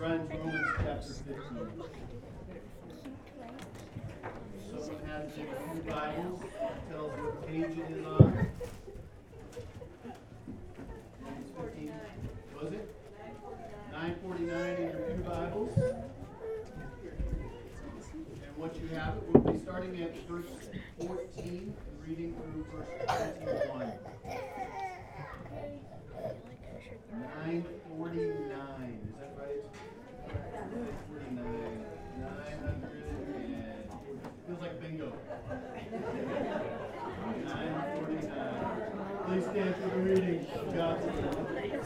Friends, Romans chapter 15. Someone has a few Bibles, tells what page it is on. Romans 15. Was it? 949 in your few Bibles. And what you have, it will be starting at verse 14 and reading through verse 21. Please stand for the reading. God it.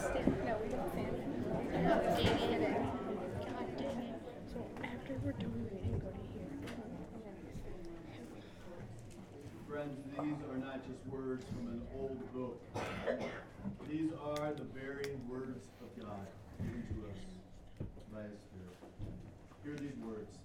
So after we're done go to here. Friends, these are not just words from an old book. These are the very words of God given to us by His Spirit. Hear these words.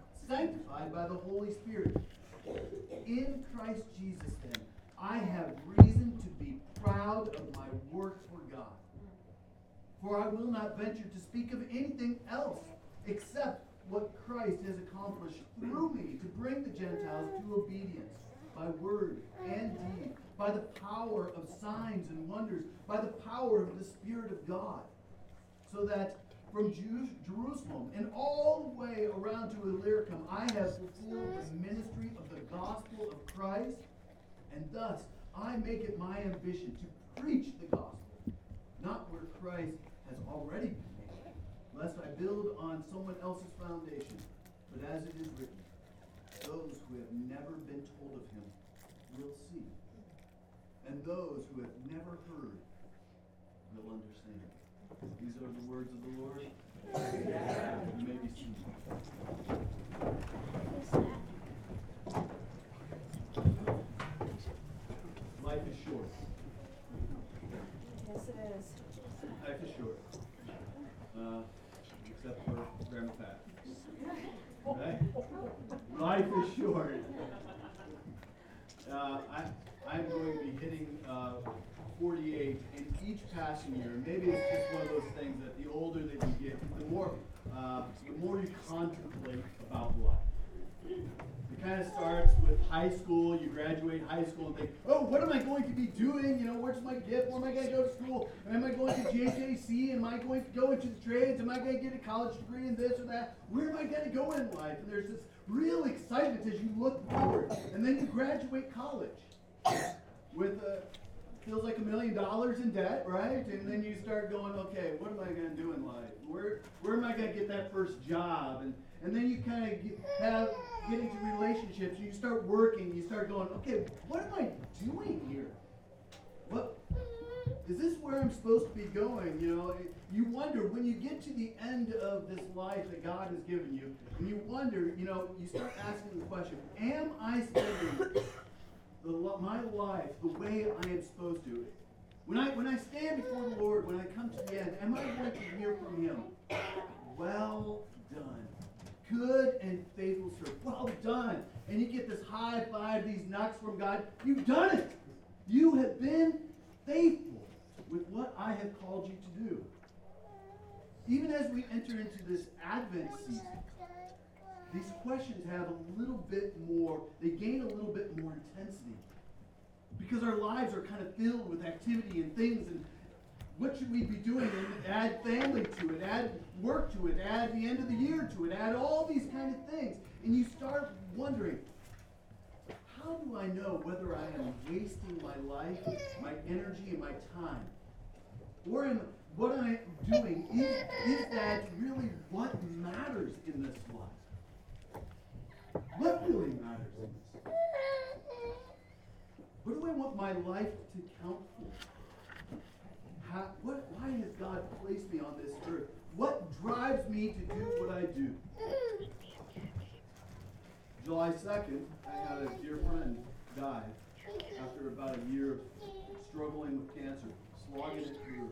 sanctified by the Holy Spirit. In Christ Jesus, then, I have reason to be proud of my work for God. For I will not venture to speak of anything else except what Christ has accomplished through me to bring the Gentiles to obedience by word and deed, by the power of signs and wonders, by the power of the Spirit of God. So that from Jerusalem and all the way around to Illyricum, I have fulfilled the ministry of the gospel of Christ, and thus I make it my ambition to preach the gospel, not where Christ has already been made, lest I build on someone else's foundation. But as it is written, those who have never been told of him will see, and those who have never heard will understand. These are the words of the Lord. You may be seated. Life is short. Yes, it is. Life is short. Uh, except for Grandma Pat. Right? Life is short. Uh, I, I'm going to be hitting, uh, forty-eight in each passing year. Maybe it's just one of those things that the older that you get, the more, uh, the more you contemplate about life. It kind of starts with high school. You graduate high school and think, oh, what am I going to be doing? You know, where's my gift? Where am I going to go to school? Am I going to JJC? Am I going to go into the trades? Am I going to get a college degree in this or that? Where am I going to go in life? And there's this real excitement as you look forward. And then you graduate college with a feels like a million dollars in debt, right? And then you start going, okay, what am I going to do in life? Where where am I going to get that first job? And and then you kind of have get into relationships. You start working. You start going, okay, what am I doing here? What is this where I'm supposed to be going? You know, you wonder when you get to the end of this life that God has given you, and you wonder, you know, you start asking the question: Am I spending the, my life the way I am supposed to? When I when I stand before the Lord, when I come to the end, am I going to hear from Him? Well done, good and faithful servant. Well done, and you get this high five, these knocks from God. You've done it. You have been faithful with what I have called you to do. Even as we enter into this Advent season, these questions have a little bit more, they gain a little bit more intensity. Because our lives are kind of filled with activity and things and what should we be doing? And add family to it, add work to it, add the end of the year to it, add all these kind of things. And you start wondering, how do I know whether I am wasting my life, my energy, and my time? Or am what I'm doing, is, is that really what matters in this life? What really matters in this? What do I want my life to count for? How, what, why has God placed me on this earth? What drives me to do what I do. July 2nd, I had a dear friend die after about a year of struggling with cancer, slogging it through.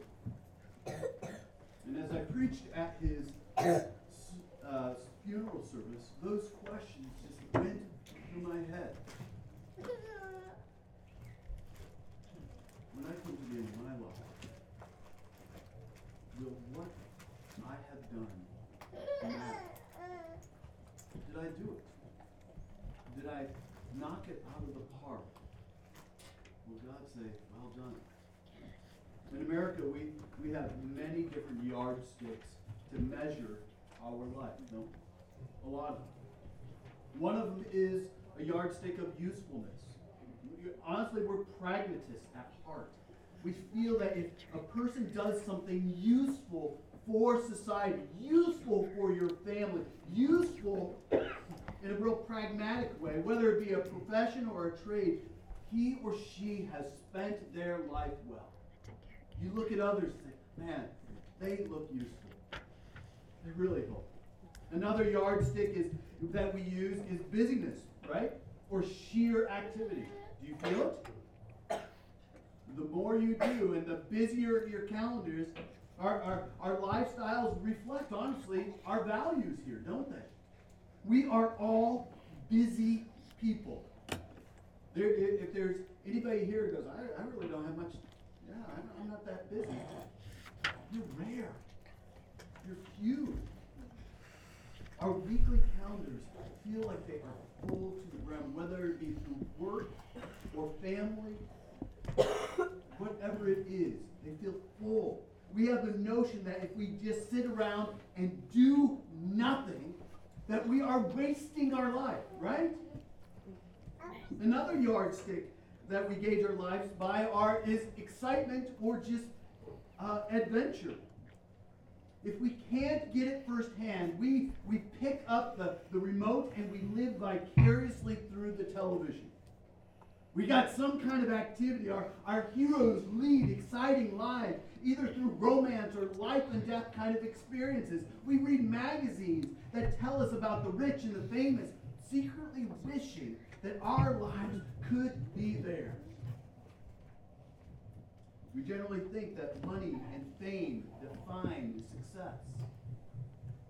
And as I preached at his uh, funeral service, those questions just went through my head. When I come to the end of my life, will what I have done matter? Did I do it? Did I knock it out of the park? Will God say, well done? In America, we, we have many different yardsticks to measure our life, no? A lot of them. One of them is a yardstick of usefulness. Honestly, we're pragmatists at heart. We feel that if a person does something useful for society, useful for your family, useful in a real pragmatic way, whether it be a profession or a trade, he or she has spent their life well. You look at others and say, man, they look useful. They really look. Another yardstick is that we use is busyness, right? Or sheer activity. Do you feel it? The more you do and the busier your calendars, our, our, our lifestyles reflect, honestly, our values here, don't they? We are all busy people. There, if there's anybody here who goes, I, I really don't have much, yeah, I'm, I'm not that busy. You're rare. You're few. Our weekly calendars feel like they are full to the brim, whether it be through work or family, whatever it is, they feel full. We have the notion that if we just sit around and do nothing, that we are wasting our life, right? Another yardstick that we gauge our lives by are is excitement or just uh, adventure. If we can't get it firsthand, we, we pick up the, the remote and we live vicariously through the television. We got some kind of activity. Our, our heroes lead exciting lives, either through romance or life and death kind of experiences. We read magazines that tell us about the rich and the famous, secretly wishing that our lives could be theirs. We generally think that money and fame define success.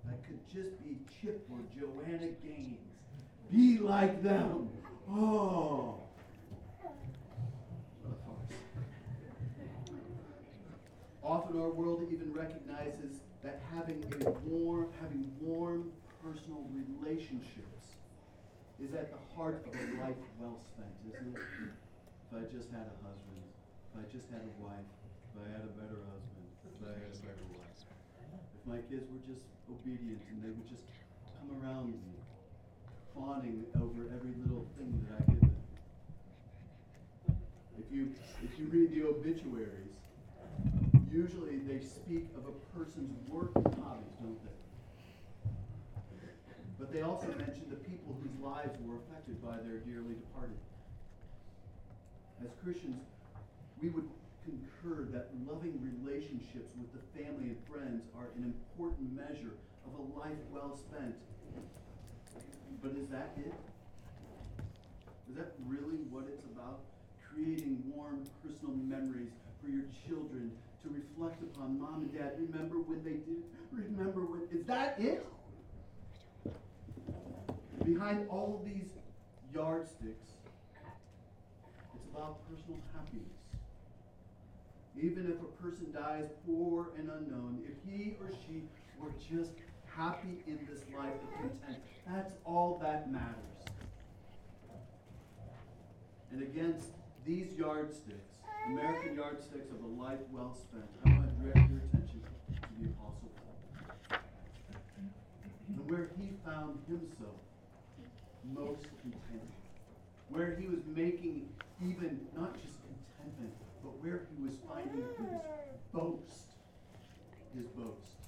That could just be Chip or Joanna Gaines. Be like them. Oh. Often our world even recognizes that having a warm, having warm personal relationships is at the heart of a life well spent, isn't it? If I just had a husband, if I just had a wife, if I had a better husband, if I had a better wife, if my kids were just obedient and they would just come around me, fawning over every little thing that I give them. If you if you read the obituaries, usually they speak of a person's work and hobbies, don't they? But they also mention the people whose lives were affected by their dearly departed. As Christians, we would concur that loving relationships with the family and friends are an important measure of a life well spent. But is that it? Is that really what it's about? Creating warm personal memories for your children to reflect upon mom and dad. Remember when they did? Remember when? Is that it? Behind all of these yardsticks, it's about personal happiness. Even if a person dies poor and unknown, if he or she were just happy in this life and content, that's all that matters. And against these yardsticks, American yardsticks of a life well spent, I want to direct your attention to the Apostle Paul. And where he found himself most content. Where he was making even not just where he was finding his boast. His boast.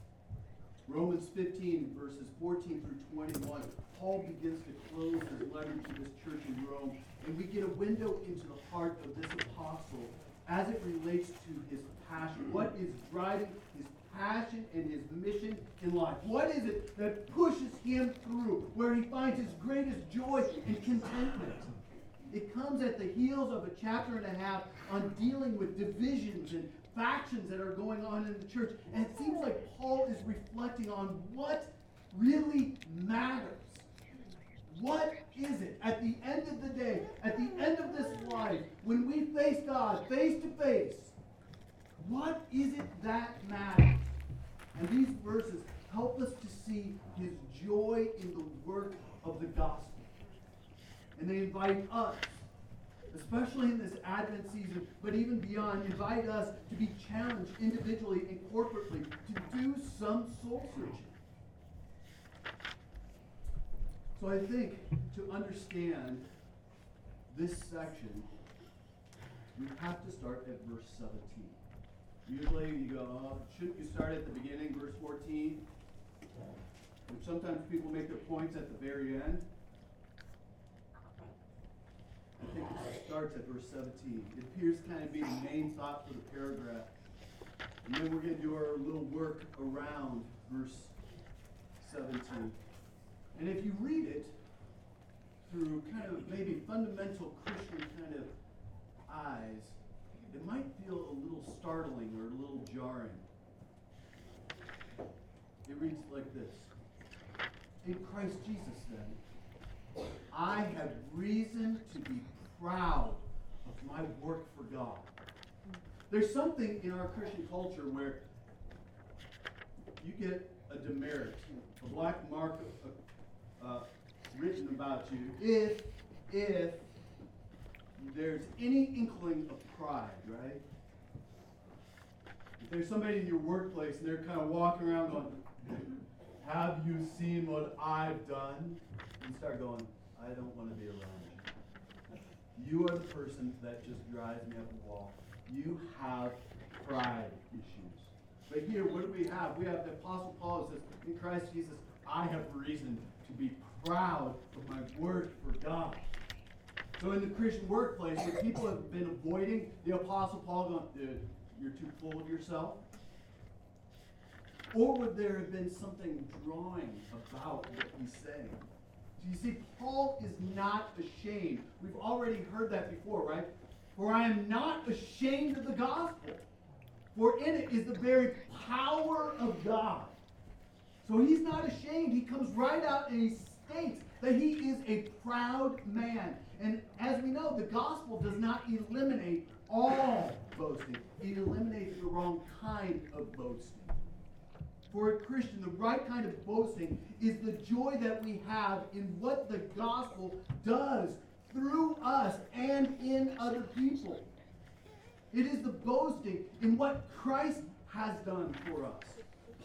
Romans 15, verses 14 through 21, Paul begins to close his letter to this church in Rome, and we get a window into the heart of this apostle as it relates to his passion. What is driving his passion and his mission in life? What is it that pushes him through where he finds his greatest joy and contentment? It comes at the heels of a chapter and a half on dealing with divisions and factions that are going on in the church. And it seems like Paul is reflecting on what really matters. What is it at the end of the day, at the end of this life, when we face God face to face? What is it that matters? And these verses help us to see his joy in the work of the gospel. And they invite us, especially in this Advent season, but even beyond, invite us to be challenged individually and corporately to do some soul searching. So I think to understand this section, we have to start at verse 17. Usually you go, oh, shouldn't you start at the beginning, verse 14? Which sometimes people make their points at the very end. I think it starts at verse 17. It appears kind of be the main thought for the paragraph. And then we're going to do our little work around verse 17. And if you read it through kind of maybe fundamental Christian kind of eyes, it might feel a little startling or a little jarring. It reads like this In Christ Jesus, then, I have reason to be proud of my work for God. There's something in our Christian culture where you get a demerit, a black mark uh, written about you if if there's any inkling of pride, right? If there's somebody in your workplace and they're kind of walking around going, Have you seen what I've done? You start going, I don't want to be around you. You are the person that just drives me up the wall. You have pride issues. But here, what do we have? We have the Apostle Paul who says, In Christ Jesus, I have reason to be proud of my work for God. So in the Christian workplace, people have been avoiding the Apostle Paul, going, dude, you're too full of yourself? Or would there have been something drawing about what he's saying? So you see, Paul is not ashamed. We've already heard that before, right? For I am not ashamed of the gospel, for in it is the very power of God. So he's not ashamed. He comes right out and he states that he is a proud man. And as we know, the gospel does not eliminate all boasting, it eliminates the wrong kind of boasting. For a Christian, the right kind of boasting is the joy that we have in what the gospel does through us and in other people. It is the boasting in what Christ has done for us.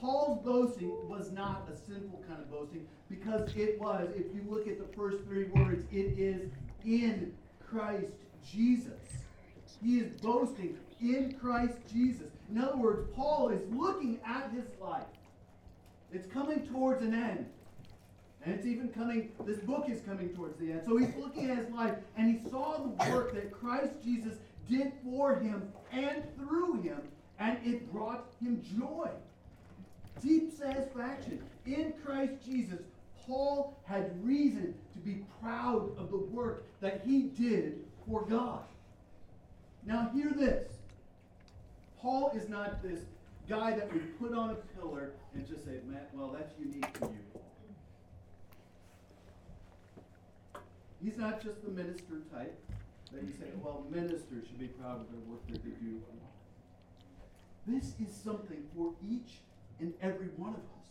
Paul's boasting was not a sinful kind of boasting because it was, if you look at the first three words, it is in Christ Jesus. He is boasting in Christ Jesus. In other words, Paul is looking at his life. It's coming towards an end. And it's even coming, this book is coming towards the end. So he's looking at his life and he saw the work that Christ Jesus did for him and through him, and it brought him joy. Deep satisfaction. In Christ Jesus, Paul had reason to be proud of the work that he did for God. Now, hear this Paul is not this guy that we put on a pillar and just say, man, well, that's unique to you. He's not just the minister type that you say, well, ministers should be proud of the work that they do. This is something for each and every one of us.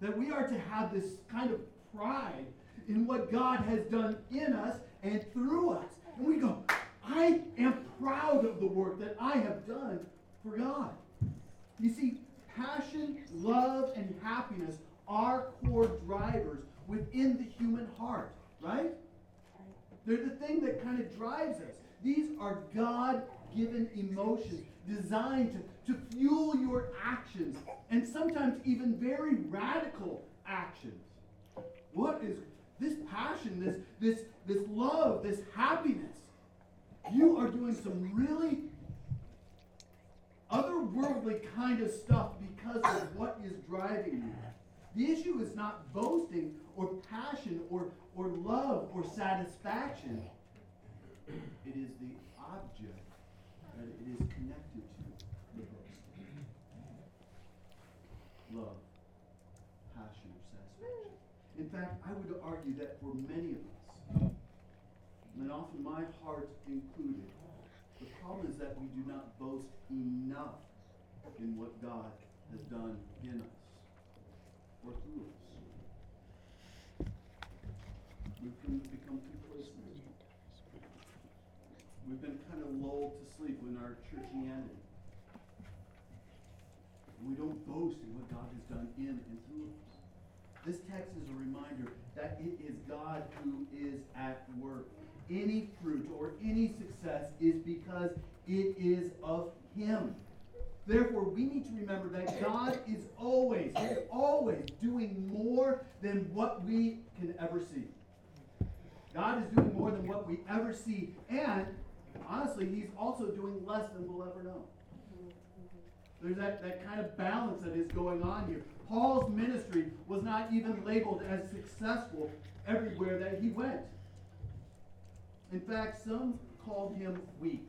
That we are to have this kind of pride in what God has done in us and through us. And we go, I am proud of the work that I have done for God. You see, passion, love, and happiness are core drivers within the human heart, right? They're the thing that kind of drives us. These are God given emotions designed to, to fuel your actions and sometimes even very radical actions. What is this passion, this, this, this love, this happiness? You are doing some really otherworldly kind of stuff because of what is driving you. The issue is not boasting or passion or, or love or satisfaction. It is the object that it is connected to the boasting. Love, passion, or satisfaction. In fact, I would argue that for many of us, and often my heart the problem is that we do not boast enough in what God has done in us or through us. We've become complacent. We've been kind of lulled to sleep in our churchianity. We don't boast in what God has done in and through us. This text is a reminder that it is God who is at work. Any fruit or any success is because it is of Him. Therefore, we need to remember that God is always, always doing more than what we can ever see. God is doing more than what we ever see. And honestly, He's also doing less than we'll ever know. There's that, that kind of balance that is going on here. Paul's ministry was not even labeled as successful everywhere that he went. In fact, some called him weak,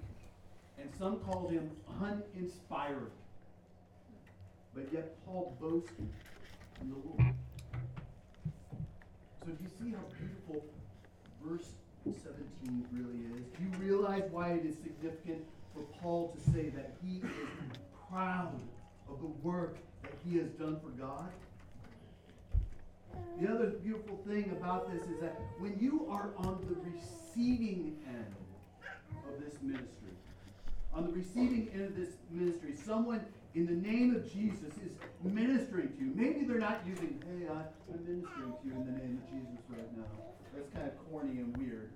and some called him uninspiring. But yet, Paul boasted in the Lord. So, do you see how beautiful verse 17 really is? Do you realize why it is significant for Paul to say that he is proud of the work that he has done for God? The other beautiful thing about this is that when you are on the receiving end of this ministry, on the receiving end of this ministry, someone in the name of Jesus is ministering to you. Maybe they're not using, hey, I, am ministering to you in the name of Jesus right now. That's kind of corny and weird.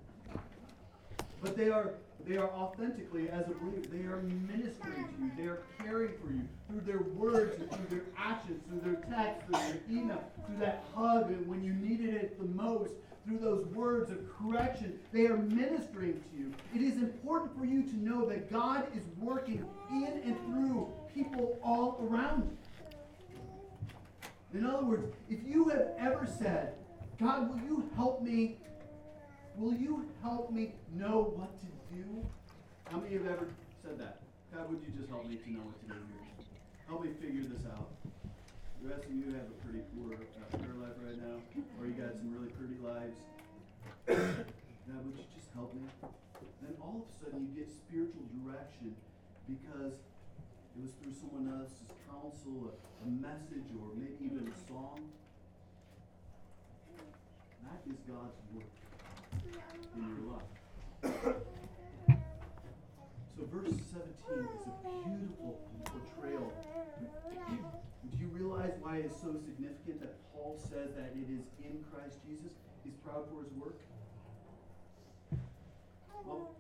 But they are they are authentically, as a believer, they are ministering to you. They are caring for you through their words through their actions, through their text, through their email, through that hug and when you needed it the most, through those words of correction. They are ministering to you. It is important for you to know that God is working in and through people all around you. In other words, if you have ever said, God, will you help me Will you help me know what to do? How many have ever said that? God, would you just help me to know what to do here? Help me figure this out. Rest of you have a pretty poor uh, prayer life right now, or you got some really pretty lives. God, would you just help me? Then all of a sudden you get spiritual direction because it was through someone else's counsel, a, a message, or maybe even a song. That is God's work in your life. So, verse 17 is a beautiful portrayal. Do you realize why it's so significant that Paul says that it is in Christ Jesus? He's proud for his work? Well,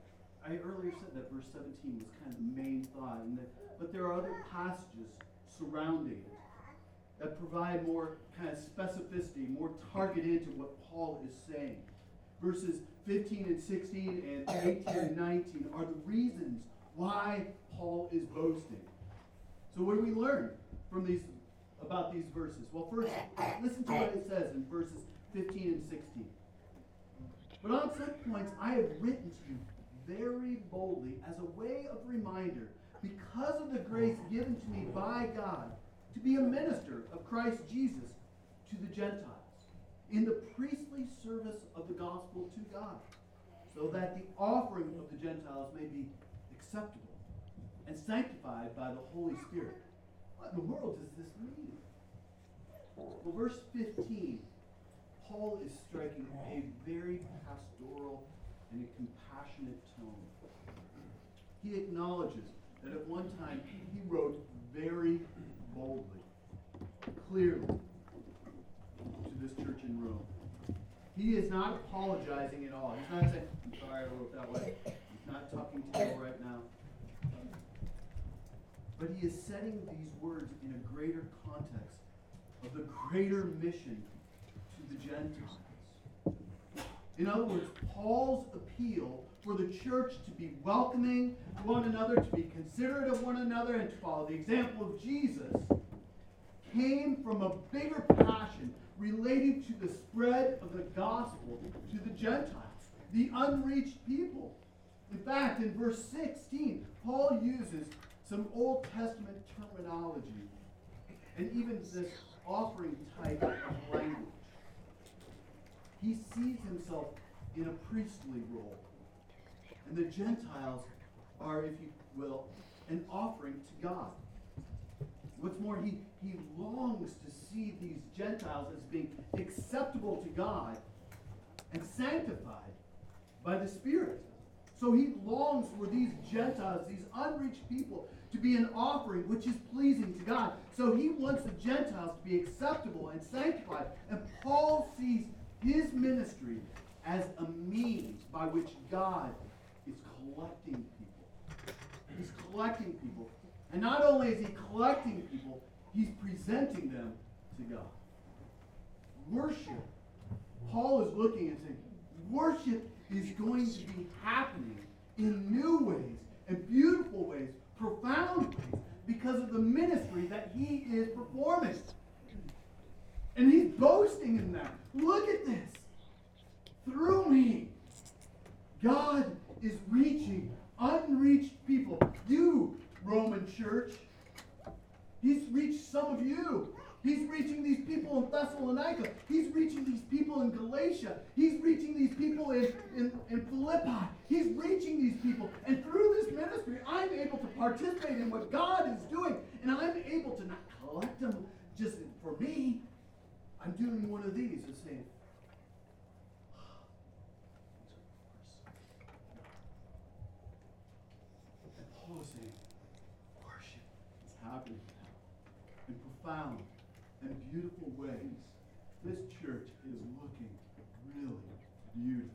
I earlier said that verse 17 was kind of the main thought, that, but there are other passages surrounding it that provide more kind of specificity, more targeted to what Paul is saying verses 15 and 16 and 18 and 19 are the reasons why Paul is boasting. So what do we learn from these about these verses? Well, first, listen to what it says in verses 15 and 16. But on some points I have written to you very boldly as a way of reminder, because of the grace given to me by God, to be a minister of Christ Jesus to the Gentiles in the priestly service of the gospel to God, so that the offering of the Gentiles may be acceptable and sanctified by the Holy Spirit. What in the world does this mean? Well, verse 15, Paul is striking a very pastoral and a compassionate tone. He acknowledges that at one time he wrote very boldly, clearly, to this church in Rome. He is not apologizing at all. He's not saying, I'm sorry I wrote that way. He's not talking to you right now. But he is setting these words in a greater context of the greater mission to the Gentiles. In other words, Paul's appeal for the church to be welcoming to one another, to be considerate of one another, and to follow the example of Jesus came from a bigger passion relating to the spread of the gospel to the Gentiles, the unreached people. In fact, in verse 16, Paul uses some Old Testament terminology and even this offering type of language. He sees himself in a priestly role. And the Gentiles are, if you will, an offering to God. What's more, he, he longs to see these Gentiles as being acceptable to God and sanctified by the Spirit. So he longs for these Gentiles, these unreached people, to be an offering which is pleasing to God. So he wants the Gentiles to be acceptable and sanctified. And Paul sees his ministry as a means by which God is collecting people. He's collecting people. And not only is he collecting people, he's presenting them to God. Worship. Paul is looking and saying, worship is going to be happening in new ways and beautiful ways, profound ways, because of the ministry that he is performing. And he's boasting in that. Look at this. Through me, God is reaching unreached people. You, Roman church, He's reached some of you. He's reaching these people in Thessalonica. He's reaching these people in Galatia. He's reaching these people in, in, in Philippi. He's reaching these people. And through this ministry, I'm able to participate in what God is doing. And I'm able to not collect them just for me. I'm doing one of these and saying, Paul is saying, worship is happening now in profound and beautiful ways. This church is looking really beautiful.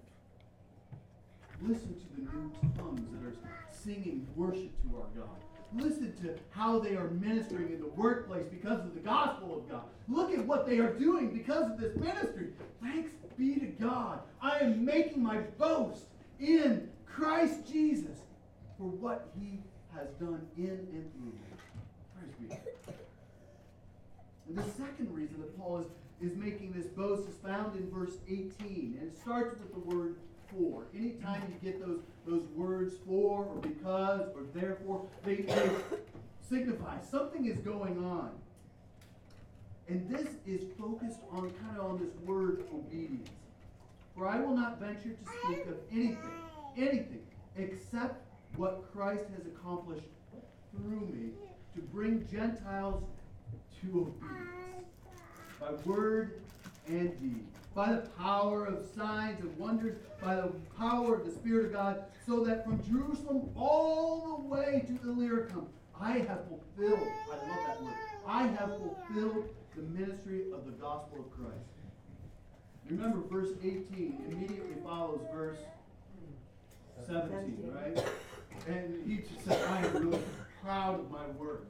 Listen to the new tongues that are singing worship to our God. Listen to how they are ministering in the workplace because of the gospel of God. Look at what they are doing because of this ministry. Thanks be to God. I am making my boast in Christ Jesus for what he has done in and through me. Praise be. And the second reason that Paul is, is making this boast is found in verse 18. And it starts with the word for. Anytime you get those, those words for or because or therefore, they, they signify something is going on. And this is focused on kind of on this word obedience. For I will not venture to speak of anything, anything, except what Christ has accomplished through me to bring Gentiles to obedience by word and deed, by the power of signs and wonders, by the power of the Spirit of God, so that from Jerusalem all the way to Illyricum, I have fulfilled, I love that word, I have fulfilled the ministry of the gospel of Christ. Remember, verse 18 immediately follows verse 17, right? And he just said, I am really proud of my work.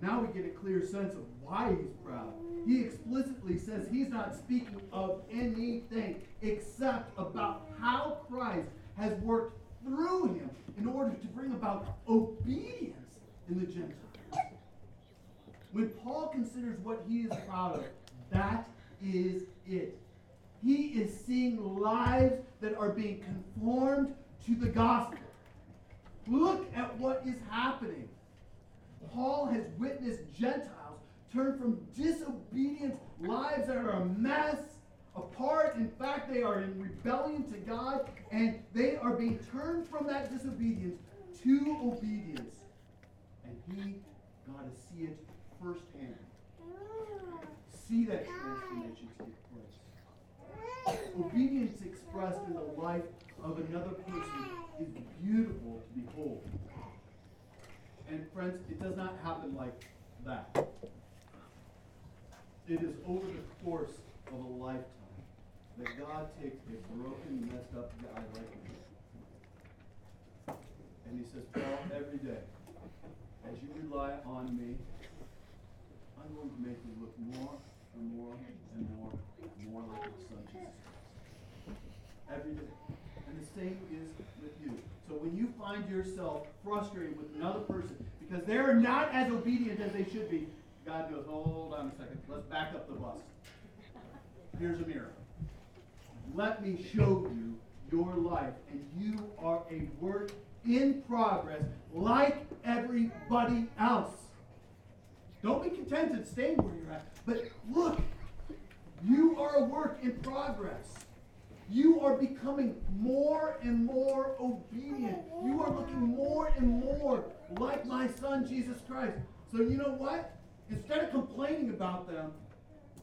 Now we get a clear sense of why he's proud. He explicitly says he's not speaking of anything except about how Christ has worked through him in order to bring about obedience in the Gentiles. When Paul considers what he is proud of, that is it. He is seeing lives that are being conformed to the gospel. Look at what is happening. Paul has witnessed Gentiles turn from disobedient lives that are a mess, apart. In fact, they are in rebellion to God, and they are being turned from that disobedience to obedience. And he got to see it firsthand. See that transformation take place. Obedience expressed in the life of another person is beautiful to behold. And friends, it does not happen like that. It is over the course of a lifetime that God takes a broken, messed up guy like me. And he says, Paul, every day, as you rely on me, I'm going to make you look more and more and more and more like the son Jesus Christ. every day. And the same is with you. So when you find yourself frustrated with another person because they're not as obedient as they should be, God goes, hold on a second, let's back up the bus. Here's a mirror. Let me show you your life, and you are a work in progress like everybody else. Don't be contented staying where you're at, but look, you are a work in progress. You are becoming more and more obedient. You are looking more and more like my son Jesus Christ. So you know what? Instead of complaining about them,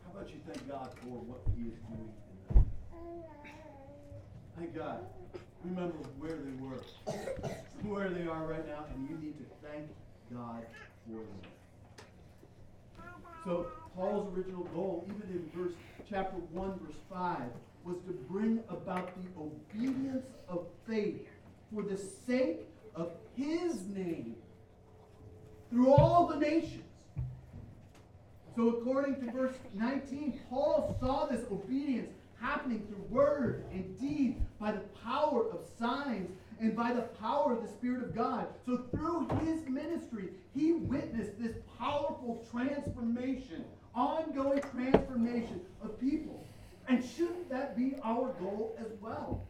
how about you thank God for what He is doing in them? Thank God. Remember where they were, where they are right now, and you need to thank God for them. So Paul's original goal, even in verse chapter 1, verse 5, was to bring about the obedience of faith for the sake of his name through all the nations. So according to verse 19, Paul saw this obedience happening through word and deed by the power of signs and by the power of the Spirit of God. So through his ministry, he witnessed this powerful transformation, ongoing transformation of people. And shouldn't that be our as well?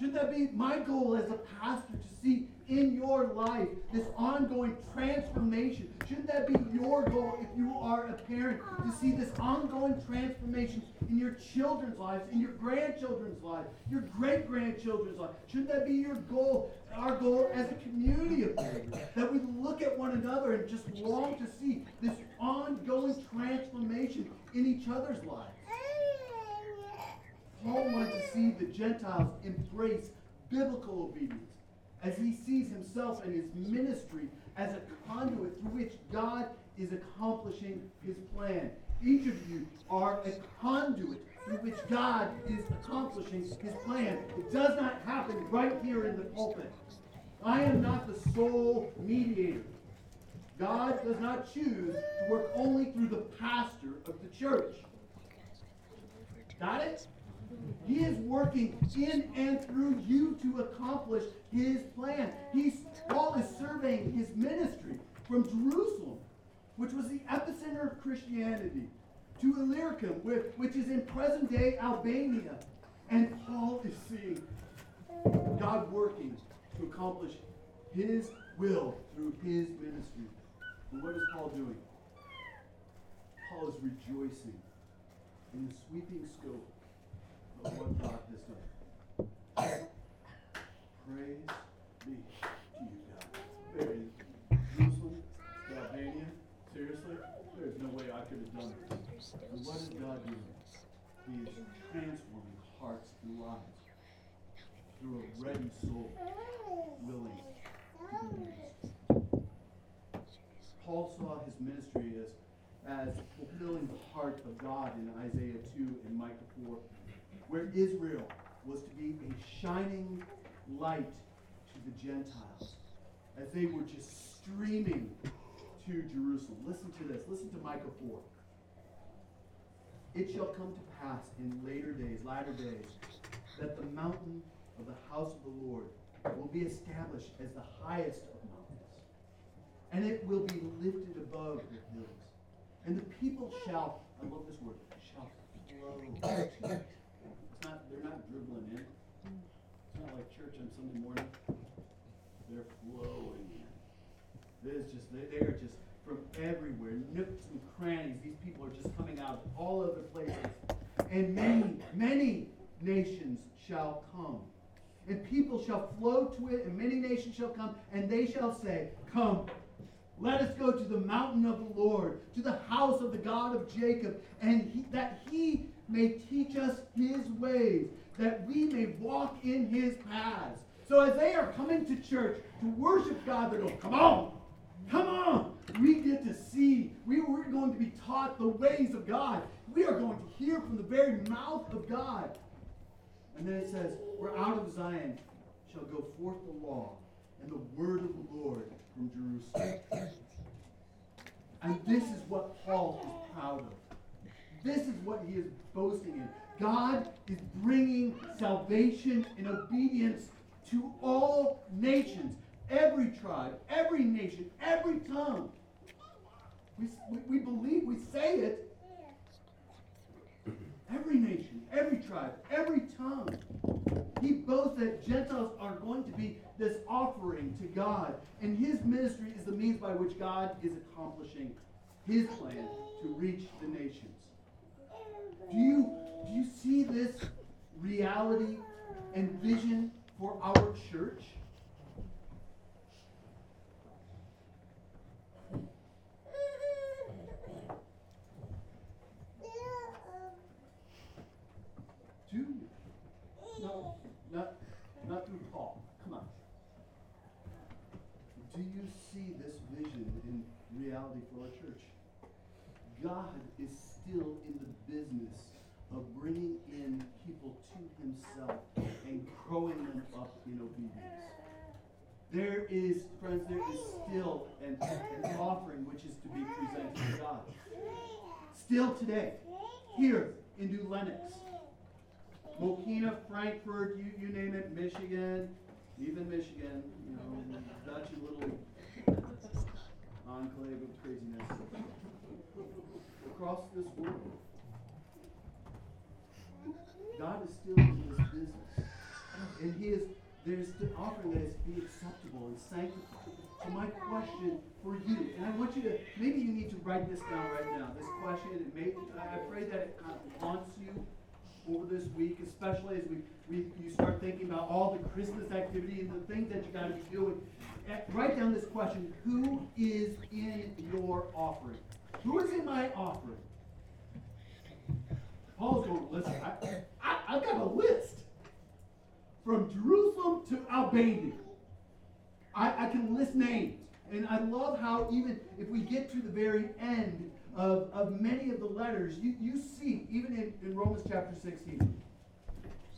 Shouldn't that be my goal as a pastor to see in your life this ongoing transformation? Shouldn't that be your goal if you are a parent to see this ongoing transformation in your children's lives, in your grandchildren's lives, your great grandchildren's lives? Shouldn't that be your goal, our goal as a community of believers? That we look at one another and just long to see this ongoing transformation in each other's lives. Paul wanted to see the Gentiles embrace biblical obedience as he sees himself and his ministry as a conduit through which God is accomplishing his plan. Each of you are a conduit through which God is accomplishing his plan. It does not happen right here in the pulpit. I am not the sole mediator. God does not choose to work only through the pastor of the church. Got it? He is working in and through you to accomplish his plan. He's, Paul is surveying his ministry from Jerusalem, which was the epicenter of Christianity, to Illyricum, which is in present day Albania. And Paul is seeing God working to accomplish his will through his ministry. And what is Paul doing? Paul is rejoicing in the sweeping scope of what God has done. Praise be to you, God. In Jerusalem, Albania, seriously, there's no way I could have done it. And what is God doing? He is transforming hearts and lives through a ready soul, willing to be used. Paul saw his ministry as as fulfilling the heart of God in Isaiah 2 and Micah 4 where Israel was to be a shining light to the Gentiles as they were just streaming to Jerusalem. Listen to this. Listen to Micah 4. It shall come to pass in later days, latter days, that the mountain of the house of the Lord will be established as the highest of mountains, and it will be lifted above the hills. And the people shall, I love this word, shall flow to it not, they're not dribbling in. It's not like church on Sunday morning. They're flowing in. Is just, they, they are just from everywhere, nooks and crannies. These people are just coming out of all other places. And many, many nations shall come. And people shall flow to it, and many nations shall come, and they shall say, Come, let us go to the mountain of the Lord, to the house of the God of Jacob, and he, that he may teach us his ways, that we may walk in his paths. So as they are coming to church to worship God, they're going, come on, come on. We get to see, we, we're going to be taught the ways of God. We are going to hear from the very mouth of God. And then it says, "We're out of Zion shall go forth the law and the word of the Lord from Jerusalem. And this is what Paul is proud of. This is what he is boasting in. God is bringing salvation and obedience to all nations, every tribe, every nation, every tongue. We, we, we believe, we say it. Every nation, every tribe, every tongue. He boasts that Gentiles are going to be this offering to God, and his ministry is the means by which God is accomplishing his plan to reach the nations. Do you, do you see this reality and vision for our church? Do you? No, not, not through Paul. Come on. Do you see this vision in reality for our church? God is still business of bringing in people to himself and growing them up in obedience. There is, friends, there is still an, an offering which is to be presented to God. Still today, here in New Lenox, Mokena, Frankfurt, you, you name it, Michigan, even Michigan, you know, Dutch little enclave of craziness. Across this world, God is still in this business. And He is, there's the offering that is be acceptable and sanctified. So my question for you, and I want you to, maybe you need to write this down right now, this question, and may, I pray that it kind of haunts you over this week, especially as we, we you start thinking about all the Christmas activity and the things that you got to be doing. Eh, Write down this question: Who is in your offering? Who is in my offering? Paul's going, listen, I, I, I've got a list from Jerusalem to Albania. I, I can list names. And I love how even if we get to the very end of, of many of the letters, you, you see, even in, in Romans chapter 16,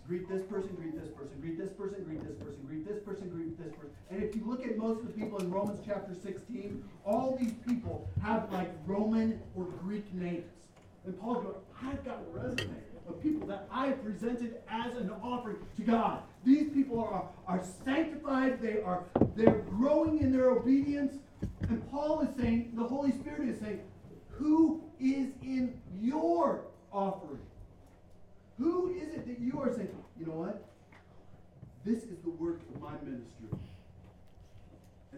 greet this person, greet this person, greet this person, greet this person, greet this person, greet this person. And if you look at most of the people in Romans chapter 16, all these people have like Roman or Greek names. And Paul goes, I've got a resume of people that I presented as an offering to God. These people are, are sanctified, they are they're growing in their obedience. And Paul is saying, the Holy Spirit is saying, who is in your offering? Who is it that you are saying, you know what? This is the work of my ministry.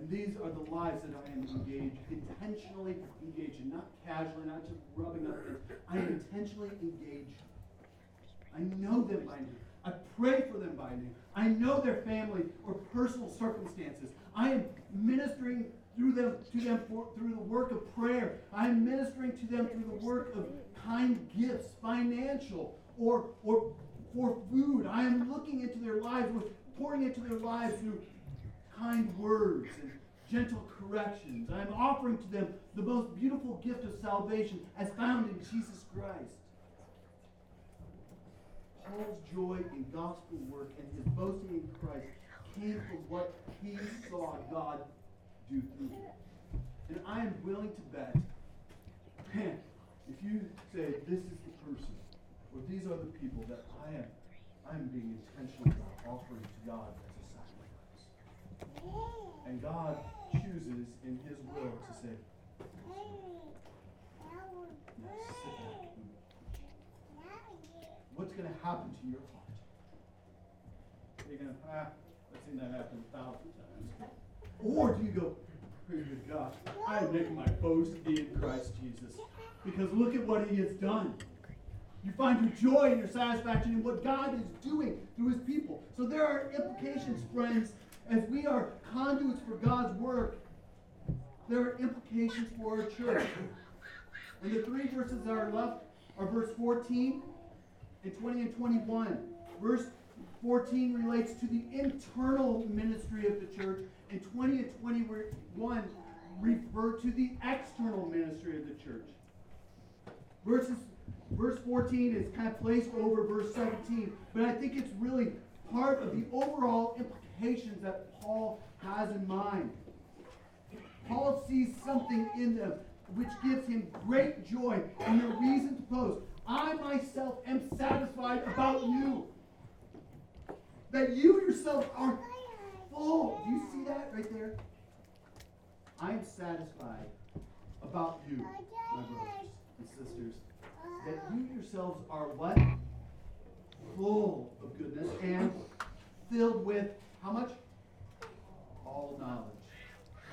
And these are the lives that I am engaged, intentionally engaged in, not casually, not just rubbing up against. I am intentionally engaged. I know them by name. I pray for them by name. I know their family or personal circumstances. I am ministering through them to them for, through the work of prayer. I am ministering to them through the work of kind gifts, financial or or for food. I am looking into their lives with pouring into their lives through kind words and gentle corrections. I am offering to them the most beautiful gift of salvation as found in Jesus Christ. Paul's joy in gospel work and his boasting in Christ came from what he saw God do through him. And I am willing to bet, man, if you say this is the person, or these are the people that I am, I am being intentional about offering to God. And God chooses in his will to say, now sit back what's going to happen to your heart? You're going to, ah, I've seen that happen a thousand times. Or do you go, praise God, I making my boast in Christ Jesus. Because look at what he has done. You find your joy and your satisfaction in what God is doing through his people. So there are implications, friends, as we are conduits for God's work. There are implications for our church. And the three verses that are left are verse 14 and 20 and 21. Verse 14 relates to the internal ministry of the church, and 20 and 21 refer to the external ministry of the church. Verses, verse 14 is kind of placed over verse 17, but I think it's really part of the overall implications that Paul has in mind. Paul sees something in them which gives him great joy and the reason to boast. I myself am satisfied about you. That you yourself are full. Do you see that right there? I am satisfied about you, my brothers and sisters, that you yourselves are what? Full of goodness and filled with how much? All knowledge.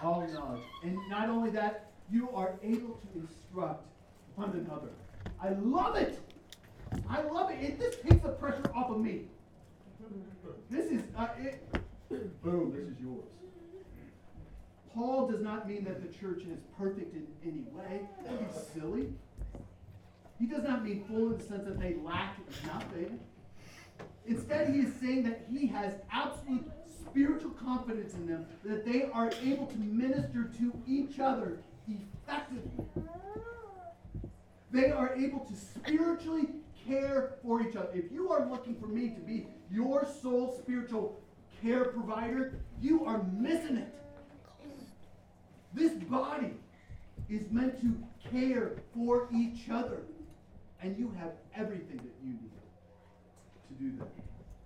All knowledge. And not only that, you are able to instruct one another. I love it. I love it. it this takes the pressure off of me. This is uh, it. Boom. This is yours. Paul does not mean that the church is perfect in any way. That'd be silly. He does not mean full in the sense that they lack nothing. Instead, he is saying that he has absolute spiritual confidence in them, that they are able to minister to each other effectively. They are able to spiritually care for each other. If you are looking for me to be your sole spiritual care provider, you are missing it. This body is meant to care for each other, and you have everything that you need to do that.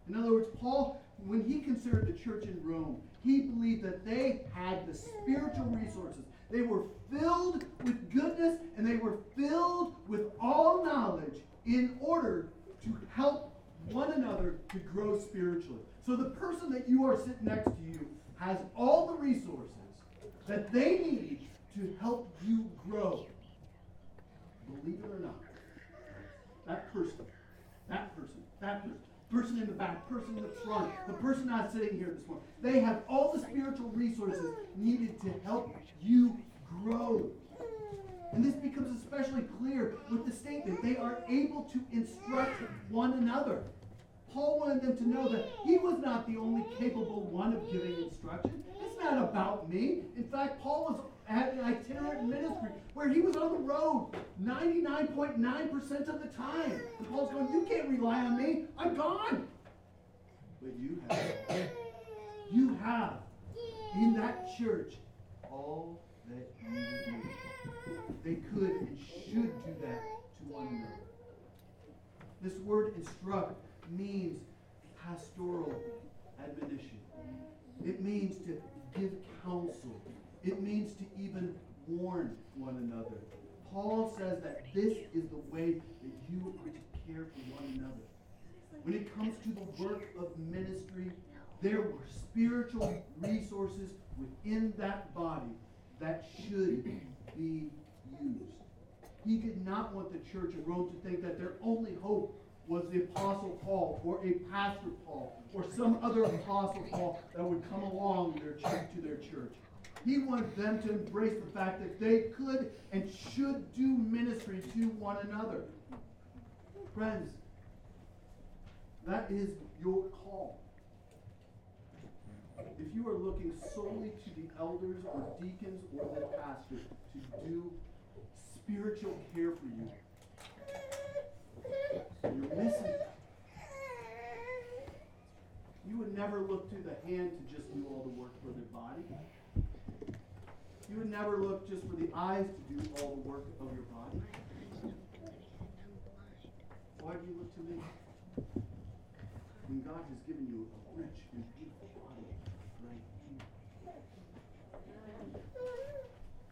In other words, Paul, when he considered the church in Rome, he believed that they had the spiritual resources. They were filled with goodness and they were filled with all knowledge in order to help one another to grow spiritually. So the person that you are sitting next to you has all the resources that they need to help you grow. Believe it or not, that person, that person, that person, person in the back, person in the front, the person not sitting here this morning, they have all the spiritual resources needed to help you grow. And this becomes especially clear with the statement they are able to instruct one another. Paul wanted them to know that he was not the only capable one of giving instruction. It's not about me. In fact, Paul was at an itinerant ministry where he was on the road 99.9% of the time. And Paul's going, You can't rely on me. I'm gone. But you have. You have in that church all that you need. They could and should do that to one another. This word instruct means pastoral admonition. It means to give counsel. It means to even warn one another. Paul says that this is the way that you are to care for one another. When it comes to the work of ministry, there were spiritual resources within that body that should be used. He did not want the church of Rome to think that their only hope was the Apostle Paul or a Pastor Paul or some other Apostle Paul that would come along their to their church. He wanted them to embrace the fact that they could and should do ministry to one another. Friends, that is your call. If you are looking solely to the elders or deacons or the pastor to do spiritual care for you, you're missing. You would never look to the hand to just do all the work for their body. You would never look just for the eyes to do all the work of your body. Why do you look to me? When God has given you a rich and beautiful body right here.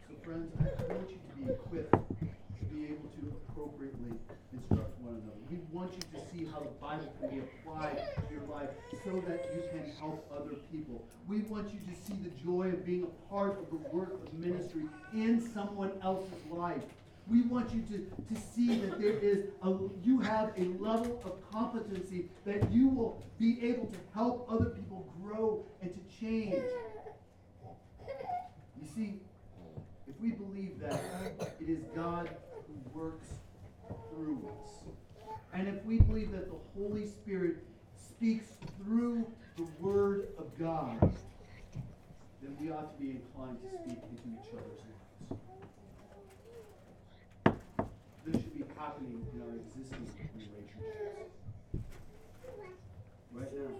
So friends, I want you to be equipped to be able to appropriately instruct one another. We want you to see how the Bible can be applied to your life so that you can help other people. We want you to see the joy of being a part of the work of ministry in someone else's life. We want you to, to see that there is a you have a level of competency that you will be able to help other people grow and to change. You see, if we believe that it is God who works through us, and if we believe that the Holy Spirit speaks through the Word of God, then we ought to be inclined to speak into each other's lives. This should be happening in our existing relationships. Right now.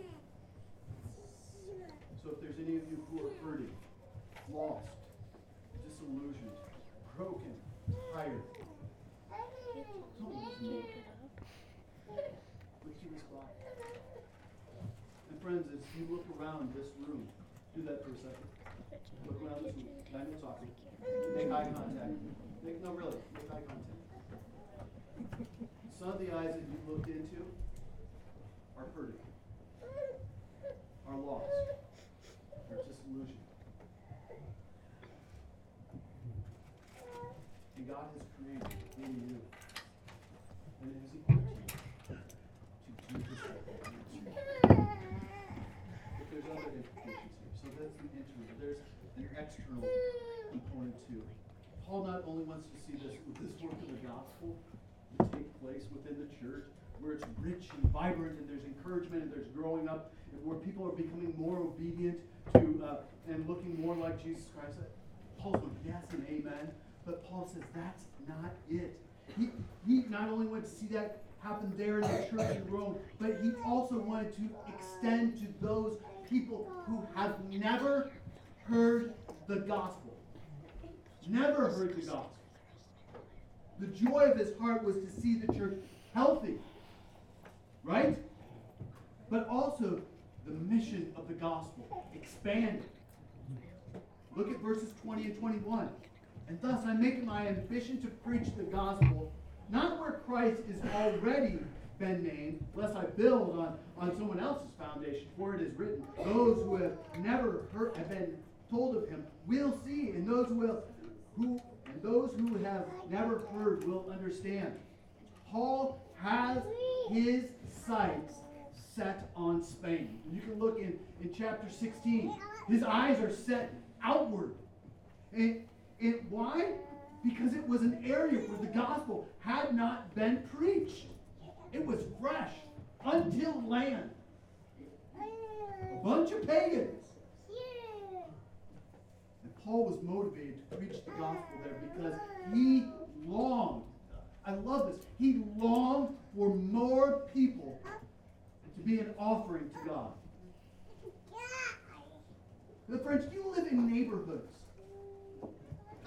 So if there's any of you who are hurting, lost, disillusioned, broken, tired. Don't listen. Keep it up. Look to the spot. And friends, as you look around this room, do that for a second. Look around this room. Daniel talking. Make eye contact. Make, no, really, make eye contact. Some of the eyes that you've looked into are hurting, are lost, are disillusioned. And God has created in you, and it has equipped you to do this type of ministry. But there's other implications here. So that's the internal. There's an external component too. Paul not only wants to see this this work of the gospel take place within the church, where it's rich and vibrant, and there's encouragement, and there's growing up, and where people are becoming more obedient to uh, and looking more like Jesus Christ. Paul's going, yes and amen. But Paul says that's not it. He, he not only wanted to see that happen there in the church in Rome, but he also wanted to extend to those people who have never heard the gospel. Never heard the gospel. The joy of his heart was to see the church healthy, right? But also the mission of the gospel expanded. Look at verses 20 and 21. And thus I make it my ambition to preach the gospel, not where Christ is already been named, lest I build on, on someone else's foundation. For it is written, those who have never heard have been told of him will see, and those will who and those who have never heard will understand. Paul has his sights set on Spain. You can look in, in chapter 16. His eyes are set outward. And it, why? Because it was an area where the gospel had not been preached. It was fresh, untilled land. A bunch of pagans. Paul was motivated to preach the gospel there because he longed. I love this. He longed for more people to be an offering to God. But friends, you live in neighborhoods.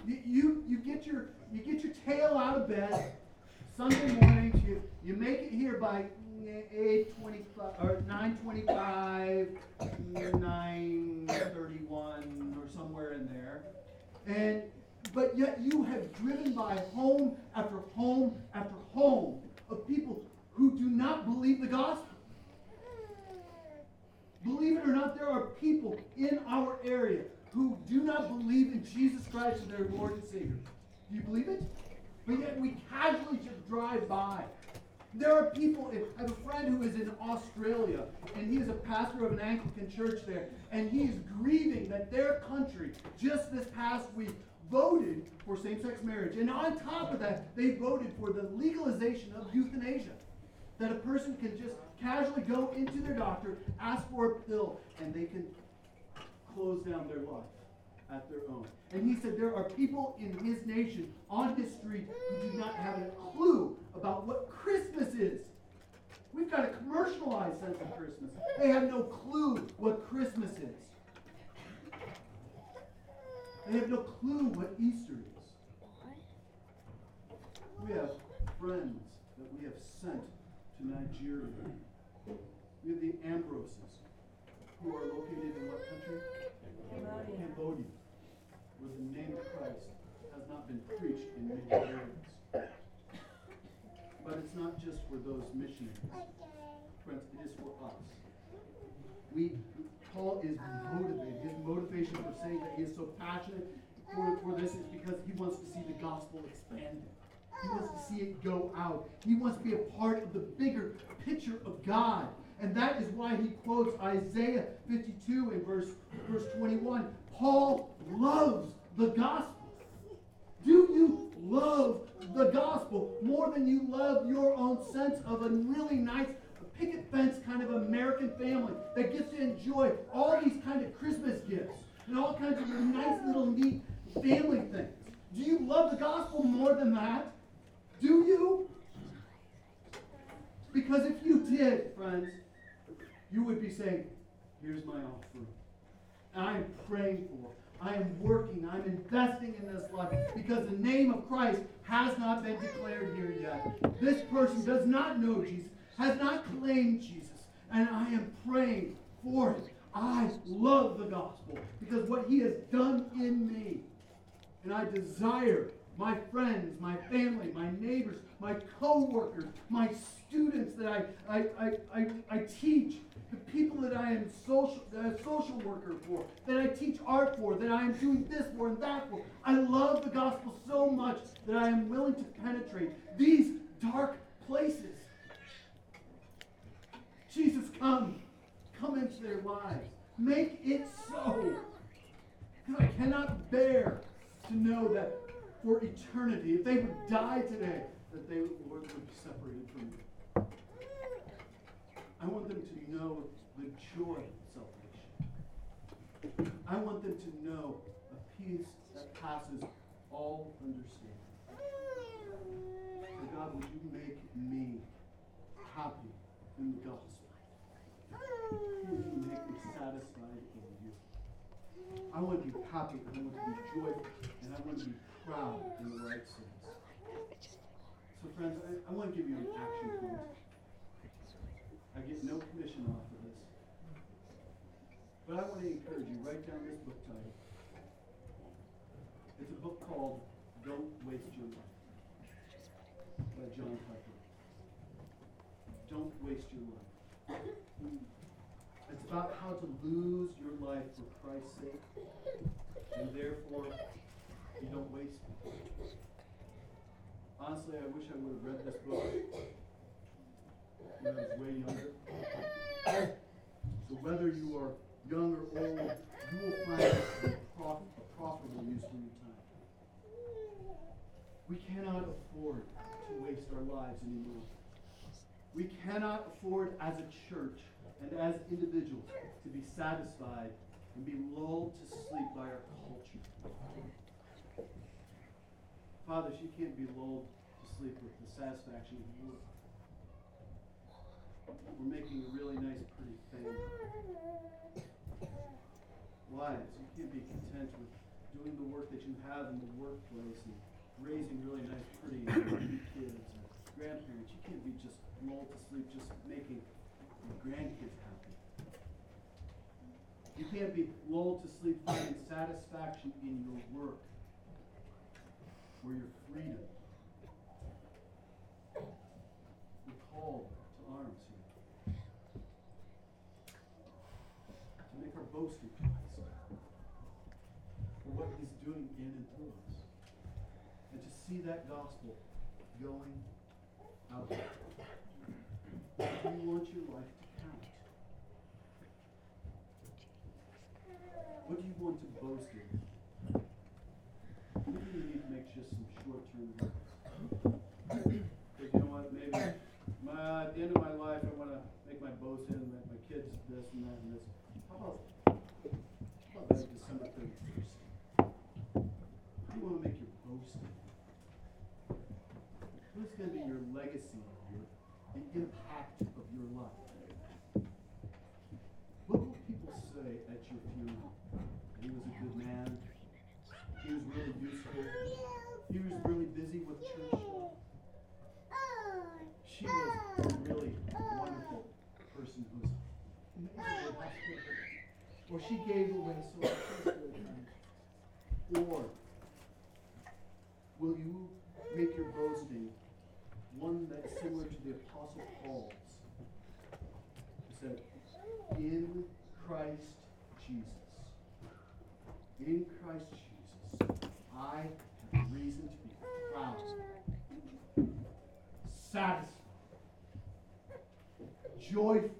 You, you, you get your you get your tail out of bed Sunday mornings. You you make it here by eight twenty five or nine twenty five, nine thirty one or somewhere in there, and but yet you have driven by home after home after home of people who do not believe the gospel. Believe it or not, there are people in our area who do not believe in Jesus Christ as their Lord and Savior. Do you believe it? But yet we casually just drive by. There are people, I have a friend who is in Australia, and he is a pastor of an Anglican church there, and he is grieving that their country, just this past week, voted for same sex marriage. And on top of that, they voted for the legalization of euthanasia. That a person can just casually go into their doctor, ask for a pill, and they can close down their life at their own. And he said there are people in his nation, on his street, who do not have a clue about what Christmas is. We've got a sense of Christmas. They have no clue what Christmas is. They have no clue what Easter is. We have friends that we have sent to Nigeria. We have the Ambroses, who are located in what country? Cambodia. Cambodia, where the name of Christ has not been preached in many areas. But it's not just for those missionaries. It is for us. We, Paul is motivated. His motivation for saying that he is so passionate for, for this is because he wants to see the gospel expanded. He wants to see it go out. He wants to be a part of the bigger picture of God. And that is why he quotes Isaiah 52 in verse, verse 21. Paul loves the gospel. Do you love the gospel more than you love your own sense of a really nice picket fence kind of American family that gets to enjoy all these kind of Christmas gifts and all kinds of nice little neat family things? Do you love the gospel more than that? Do you? Because if you did, friends, you would be saying, Here's my offering. I am praying for I am working, I'm investing in this life because the name of Christ has not been declared here yet. This person does not know Jesus, has not claimed Jesus, and I am praying for it. I love the gospel because what he has done in me. And I desire my friends, my family, my neighbors, my co-workers, my students that I, I, I, I, I teach, the people that I am social, a social worker for, that I teach art for, that I am doing this for and that for. I love the gospel so much that I am willing to penetrate these dark places. Jesus, come. Come into their lives. Make it so. Because I cannot bear to know that for eternity, if they would die today, that they, Lord, would be separated from you. I want them to know the joy of salvation. I want them to know a peace that passes all understanding. So God, would you make me happy in the gospel? Would you make me satisfied in you? I want to be happy, I want to be joyful, and I want to be proud in the right sense. So friends, I, I want to give you an action point. I get no commission off of this. But I want to encourage you, write down this book title. It's a book called Don't Waste Your Life by John Piper. Don't waste your life. It's about how to lose your life for Christ's sake, and therefore you don't waste it. Honestly, I wish I would have read this book when I was way younger. So whether you are young or old, you will find it prof- a profitable use of your time. We cannot afford to waste our lives anymore. We cannot afford as a church and as individuals to be satisfied and be lulled to sleep by our culture. Father, she can't be lulled to sleep with the satisfaction of work. We're making a really nice, pretty thing. Wives, you can't be content with doing the work that you have in the workplace and raising really nice, pretty kids and grandparents. You can't be just lulled to sleep just making your grandkids happy. You can't be lulled to sleep finding satisfaction in your work or your freedom. We're called to arms here. To make our boast in Christ. For what he's doing in and through us. And to see that gospel going out you want your life What do you want to boast in? Maybe you need to make just some short-term But you know what, maybe my, at the end of my life, I want to make my boast in, make my kids this and that and this. How about, how about December 31st? Or she gave away so much Or will you make your boasting one that's similar to the Apostle Paul's? He said, In Christ Jesus. In Christ Jesus, I have reason to be proud, satisfied, joyful